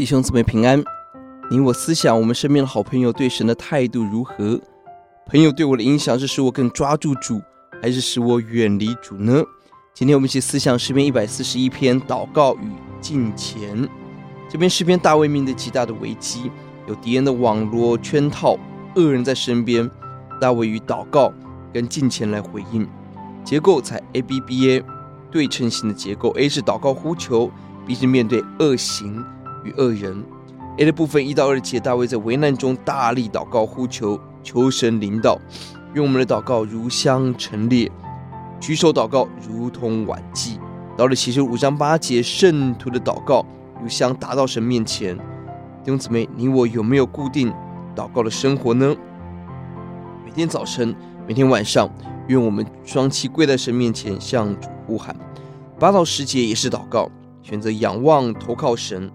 弟兄姊妹平安，你我思想，我们身边的好朋友对神的态度如何？朋友对我的影响是使我更抓住主，还是使我远离主呢？今天我们一起思想诗篇一百四十一篇祷告与敬虔。这篇诗篇大卫面对极大的危机，有敌人的网络圈套，恶人在身边。大卫与祷告跟敬虔来回应，结构采 A B B A 对称型的结构，A 是祷告呼求，B 是面对恶行。与恶人，A 的部分一到二节，大卫在危难中大力祷告呼求，求神领导，愿我们的祷告如香陈列，举手祷告如同晚祭。到了启示五章八节，圣徒的祷告如香达到神面前。弟兄姊妹，你我有没有固定祷告的生活呢？每天早晨，每天晚上，愿我们双膝跪在神面前，向主呼喊。八到十节也是祷告，选择仰望投靠神。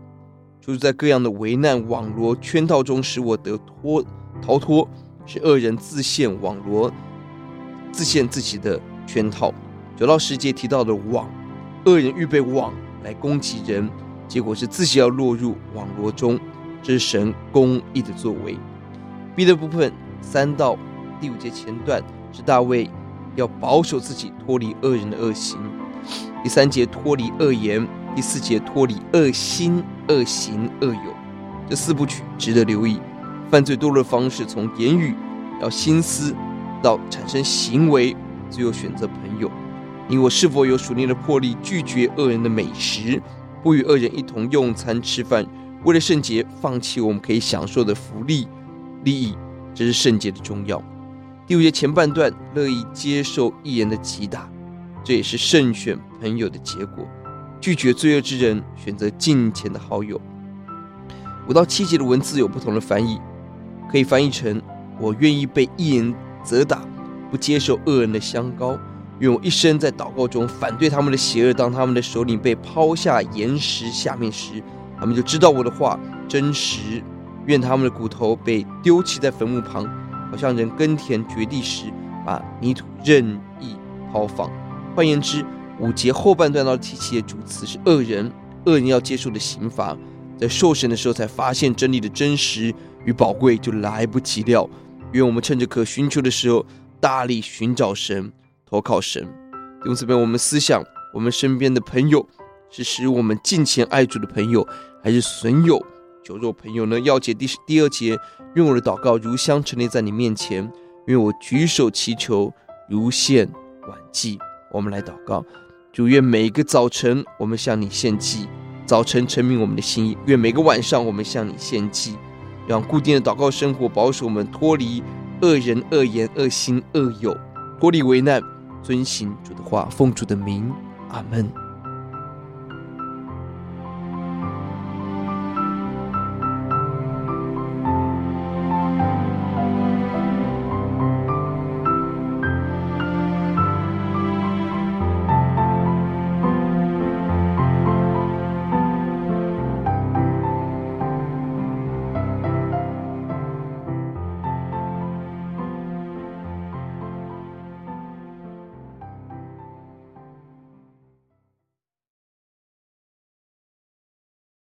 就是在各样的危难网罗圈套中，使我得脱逃脱，是恶人自陷网罗，自陷自己的圈套。九到十节提到的网，恶人预备网来攻击人，结果是自己要落入网罗中，这是神公义的作为。B 的部分三到第五节前段是大卫要保守自己脱离恶人的恶行，第三节脱离恶言。第四节脱离恶心、恶行、恶友，这四部曲值得留意。犯罪堕落的方式，从言语到心思，到产生行为，最后选择朋友。你我是否有属灵的魄力，拒绝恶人的美食，不与恶人一同用餐吃饭，为了圣洁，放弃我们可以享受的福利利益，这是圣洁的重要。第五节前半段，乐意接受义人的击打，这也是慎选朋友的结果。拒绝罪恶之人，选择敬虔的好友。五到七节的文字有不同的翻译，可以翻译成：我愿意被一人责打，不接受恶人的香膏。愿我一生在祷告中反对他们的邪恶。当他们的首领被抛下岩石下面时，他们就知道我的话真实。愿他们的骨头被丢弃在坟墓旁，好像人耕田掘地时，把泥土任意抛放。换言之，五节后半段到提起的主词是恶人，恶人要接受的刑罚，在受审的时候才发现真理的真实与宝贵，就来不及了。愿我们趁着可寻求的时候，大力寻找神，投靠神。弟兄姊妹，我们思想，我们身边的朋友是使我们敬虔爱主的朋友，还是损友酒肉朋友呢？要解第第二节，愿我的祷告如香陈列在你面前，愿我举手祈求如献晚祭。我们来祷告。主，愿每个早晨我们向你献祭，早晨陈明我们的心意；愿每个晚上我们向你献祭，让固定的祷告生活保守我们脱离恶人、恶言、恶心、恶友，脱离危难，遵行主的话，奉主的名，阿门。